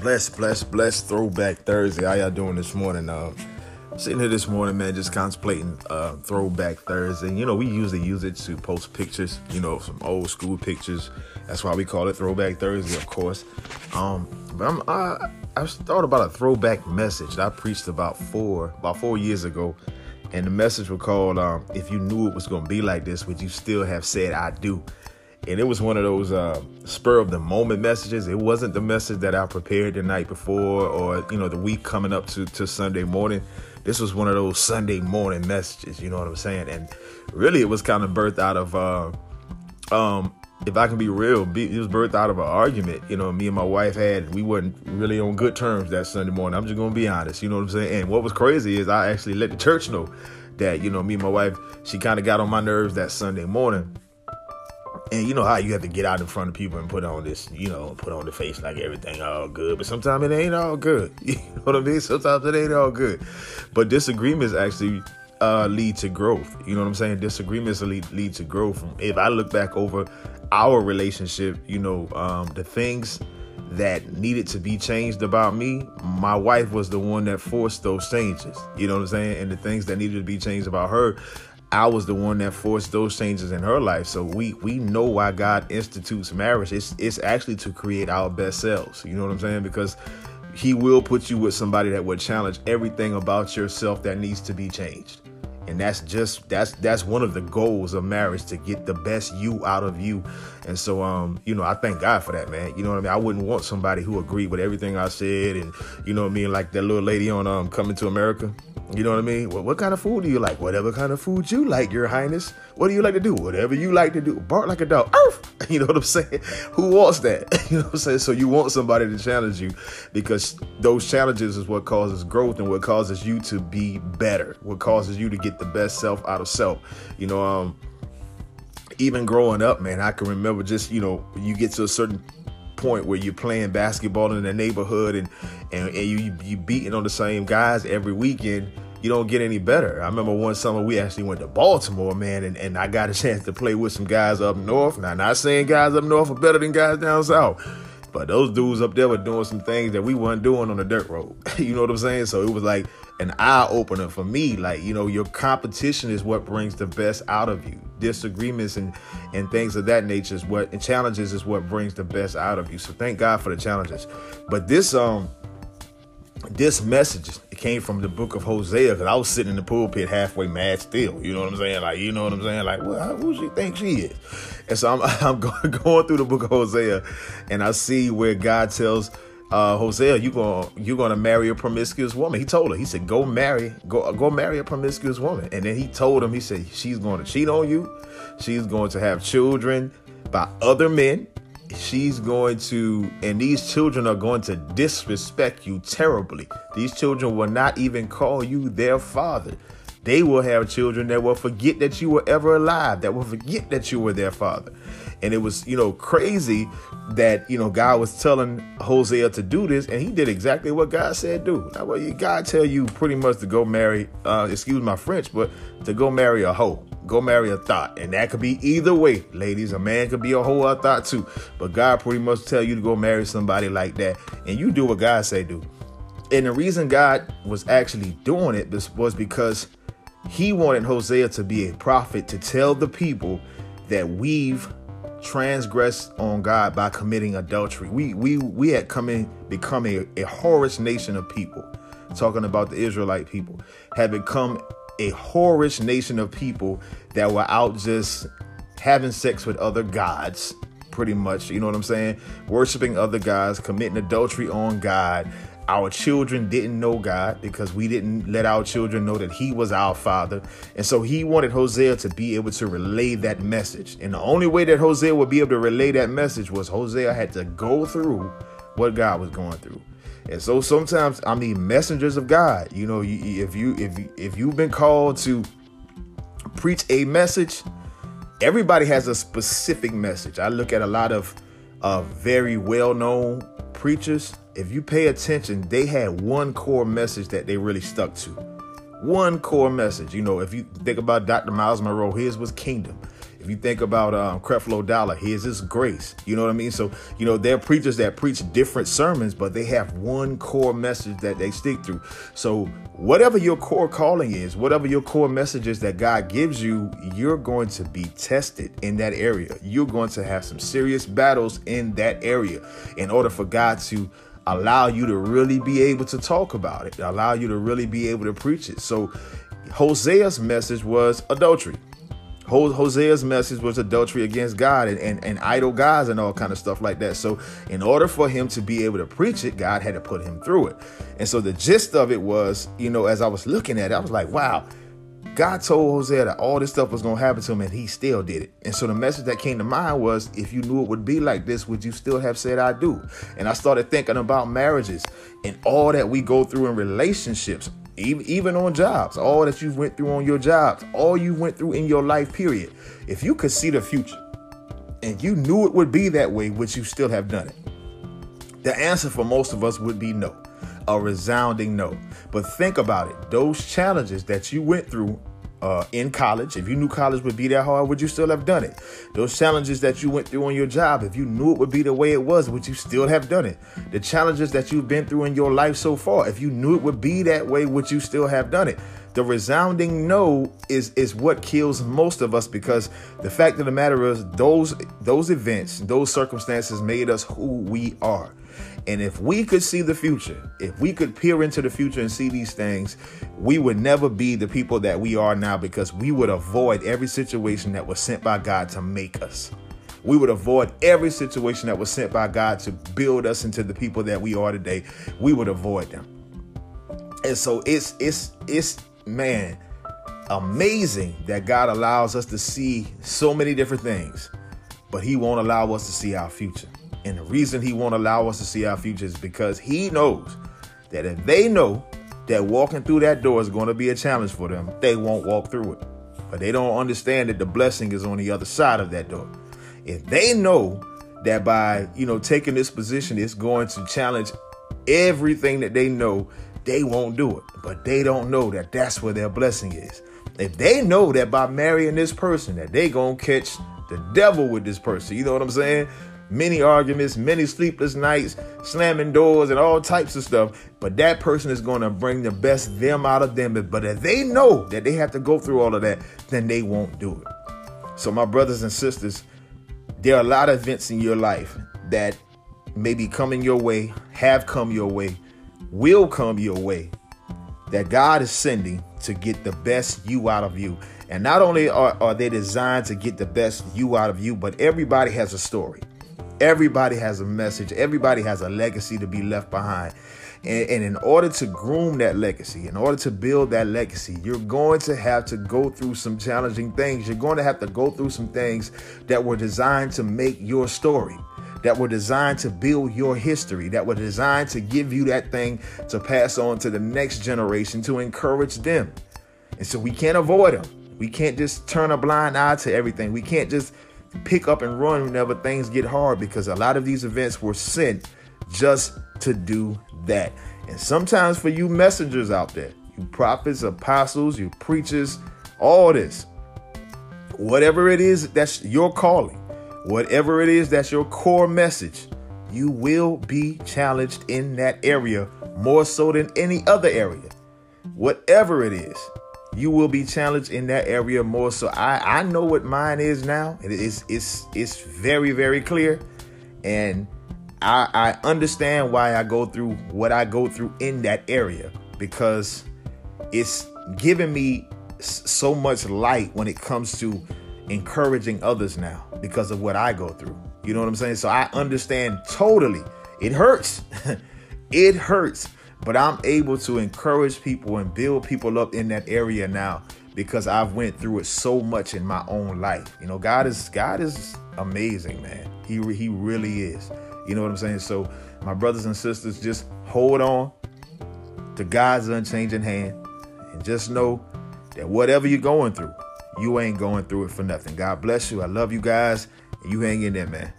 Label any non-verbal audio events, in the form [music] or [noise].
Bless, bless, bless. Throwback Thursday. How y'all doing this morning? Uh, sitting here this morning, man, just contemplating uh, Throwback Thursday. You know, we usually use it to post pictures. You know, some old school pictures. That's why we call it Throwback Thursday, of course. Um, but I'm, I, I thought about a throwback message that I preached about four about four years ago, and the message was called um, "If you knew it was going to be like this, would you still have said I do?" And it was one of those uh, spur of the moment messages. It wasn't the message that I prepared the night before or you know the week coming up to to Sunday morning. This was one of those Sunday morning messages. You know what I'm saying? And really, it was kind of birthed out of. Uh, um, if I can be real, it was birthed out of an argument. You know, me and my wife had. We weren't really on good terms that Sunday morning. I'm just gonna be honest. You know what I'm saying? And what was crazy is I actually let the church know that you know me and my wife. She kind of got on my nerves that Sunday morning and you know how you have to get out in front of people and put on this, you know, put on the face like everything all good, but sometimes it ain't all good. [laughs] You know what I mean? Sometimes it ain't all good. But disagreements actually uh, lead to growth. You know what I'm saying? Disagreements lead, lead to growth. If I look back over our relationship, you know, um, the things that needed to be changed about me, my wife was the one that forced those changes. You know what I'm saying? And the things that needed to be changed about her, I was the one that forced those changes in her life. So we we know why God institutes marriage. It's it's actually to create our best selves. You know what I'm saying? Because he will put you with somebody that will challenge everything about yourself that needs to be changed. And that's just that's that's one of the goals of marriage to get the best you out of you. And so um, you know, I thank God for that, man. You know what I mean? I wouldn't want somebody who agreed with everything I said and you know what I mean, like that little lady on um coming to America. You know what I mean? Well, what kind of food do you like? Whatever kind of food you like, Your Highness. What do you like to do? Whatever you like to do. Bark like a dog. Arf! [laughs] You know what I'm saying? Who wants that? [laughs] You know what I'm saying? So you want somebody to challenge you because those challenges is what causes growth and what causes you to be better. What causes you to get the best self out of self. You know, um, even growing up, man, I can remember just, you know, you get to a certain point where you're playing basketball in the neighborhood and and, and you you beating on the same guys every weekend you don't get any better. I remember one summer we actually went to Baltimore, man, and, and I got a [laughs] chance to play with some guys up north. Now, not saying guys up north are better than guys down south, but those dudes up there were doing some things that we weren't doing on the dirt road. [laughs] you know what I'm saying? So it was like an eye opener for me. Like, you know, your competition is what brings the best out of you. Disagreements and, and things of that nature is what, and challenges is what brings the best out of you. So thank God for the challenges. But this, um, this message it came from the book of Hosea because I was sitting in the pulpit halfway mad still. You know what I'm saying? Like, you know what I'm saying? Like, well, who she think she is? And so I'm, [laughs] I'm [laughs] going, through the book of Hosea, and I see where God tells uh, Hosea, you going you gonna marry a promiscuous woman. He told her, he said, go marry, go go marry a promiscuous woman. And then he told him, he said, she's going to cheat on you. She's going to have children by other men. She's going to, and these children are going to disrespect you terribly. These children will not even call you their father. They will have children that will forget that you were ever alive, that will forget that you were their father. And it was, you know, crazy that, you know, God was telling Hosea to do this, and he did exactly what God said do. Now, well, God tell you pretty much to go marry, uh, excuse my French, but to go marry a hoe, go marry a thought. And that could be either way, ladies. A man could be a whole a thought too. But God pretty much tell you to go marry somebody like that. And you do what God say do. And the reason God was actually doing it was because he wanted Hosea to be a prophet to tell the people that we've transgressed on God by committing adultery. We we we had come in become a, a whorish nation of people. Talking about the Israelite people had become a whorish nation of people that were out just having sex with other gods, pretty much. You know what I'm saying? Worshiping other gods, committing adultery on God, our children didn't know God because we didn't let our children know that He was our Father. And so He wanted Hosea to be able to relay that message. And the only way that Hosea would be able to relay that message was Hosea had to go through what God was going through. And so sometimes I mean messengers of God. You know, if you if you, if you've been called to preach a message, everybody has a specific message. I look at a lot of uh, very well-known preachers if you pay attention, they had one core message that they really stuck to. One core message. You know, if you think about Dr. Myles Munroe, his was kingdom. If you think about um, Creflo Dollar, His grace. You know what I mean? So you know they're preachers that preach different sermons, but they have one core message that they stick through. So whatever your core calling is, whatever your core message is that God gives you, you're going to be tested in that area. You're going to have some serious battles in that area in order for God to allow you to really be able to talk about it, allow you to really be able to preach it. So Hosea's message was adultery. Hosea's message was adultery against God and, and, and idol gods and all kind of stuff like that. So in order for him to be able to preach it, God had to put him through it. And so the gist of it was, you know, as I was looking at it, I was like, wow, God told Hosea that all this stuff was going to happen to him and he still did it. And so the message that came to mind was if you knew it would be like this, would you still have said I do? And I started thinking about marriages and all that we go through in relationships even, even on jobs, all that you went through on your jobs, all you went through in your life, period. If you could see the future and you knew it would be that way, would you still have done it? The answer for most of us would be no, a resounding no. But think about it those challenges that you went through uh, in college, if you knew college would be that hard, would you still have done it? Those challenges that you went through on your job, if you knew it would be the way it was, would you still have done it? The challenges that you've been through in your life so far, if you knew it would be that way, would you still have done it? The resounding no is is what kills most of us because the fact of the matter is those those events, those circumstances made us who we are. And if we could see the future, if we could peer into the future and see these things, we would never be the people that we are now because we would avoid every situation that was sent by God to make us. We would avoid every situation that was sent by God to build us into the people that we are today. We would avoid them. And so it's it's it's man amazing that God allows us to see so many different things, but he won't allow us to see our future. And the reason he won't allow us to see our future is because he knows that if they know that walking through that door is going to be a challenge for them, they won't walk through it. But they don't understand that the blessing is on the other side of that door. If they know that by, you know, taking this position it's going to challenge everything that they know, they won't do it. But they don't know that that's where their blessing is. If they know that by marrying this person that they going to catch the devil with this person, you know what I'm saying? Many arguments, many sleepless nights, slamming doors, and all types of stuff. But that person is going to bring the best them out of them. But if they know that they have to go through all of that, then they won't do it. So, my brothers and sisters, there are a lot of events in your life that may be coming your way, have come your way, will come your way, that God is sending to get the best you out of you. And not only are, are they designed to get the best you out of you, but everybody has a story. Everybody has a message, everybody has a legacy to be left behind. And, and, in order to groom that legacy, in order to build that legacy, you're going to have to go through some challenging things. You're going to have to go through some things that were designed to make your story, that were designed to build your history, that were designed to give you that thing to pass on to the next generation to encourage them. And so we can't avoid them. We can't just turn a blind eye to everything. We can't just pick up and run whenever things get hard because a lot of these events were sent just to do that. And sometimes for you messengers out there, you prophets, apostles, you preachers, all this, whatever it is that's your calling, whatever it is that's your core message, you will be challenged in that area more so than any other area. Whatever it is, you will be challenged in that area more. So I I know what mine is now. It is it's it's very very clear, and I I understand why I go through what I go through in that area because it's giving me so much light when it comes to encouraging others now because of what I go through. You know what I'm saying? So I understand totally. It hurts. [laughs] it hurts but I'm able to encourage people and build people up in that area now because I've went through it so much in my own life. You know, God is God is amazing, man. He he really is. You know what I'm saying? So, my brothers and sisters, just hold on to God's unchanging hand and just know that whatever you're going through, you ain't going through it for nothing. God bless you. I love you guys. You hang in there, man.